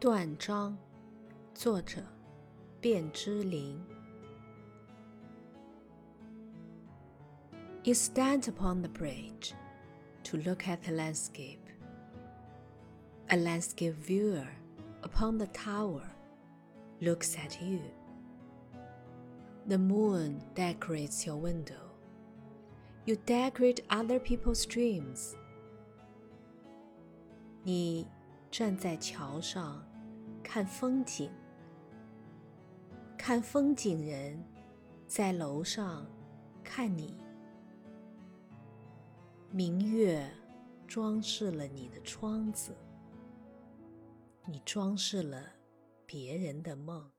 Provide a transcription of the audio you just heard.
断章，作者卞之琳。You stand upon the bridge to look at the landscape. A landscape viewer upon the tower looks at you. The moon decorates your window. You decorate other people's dreams. 你 站在桥上看风景，看风景人在楼上看你。明月装饰了你的窗子，你装饰了别人的梦。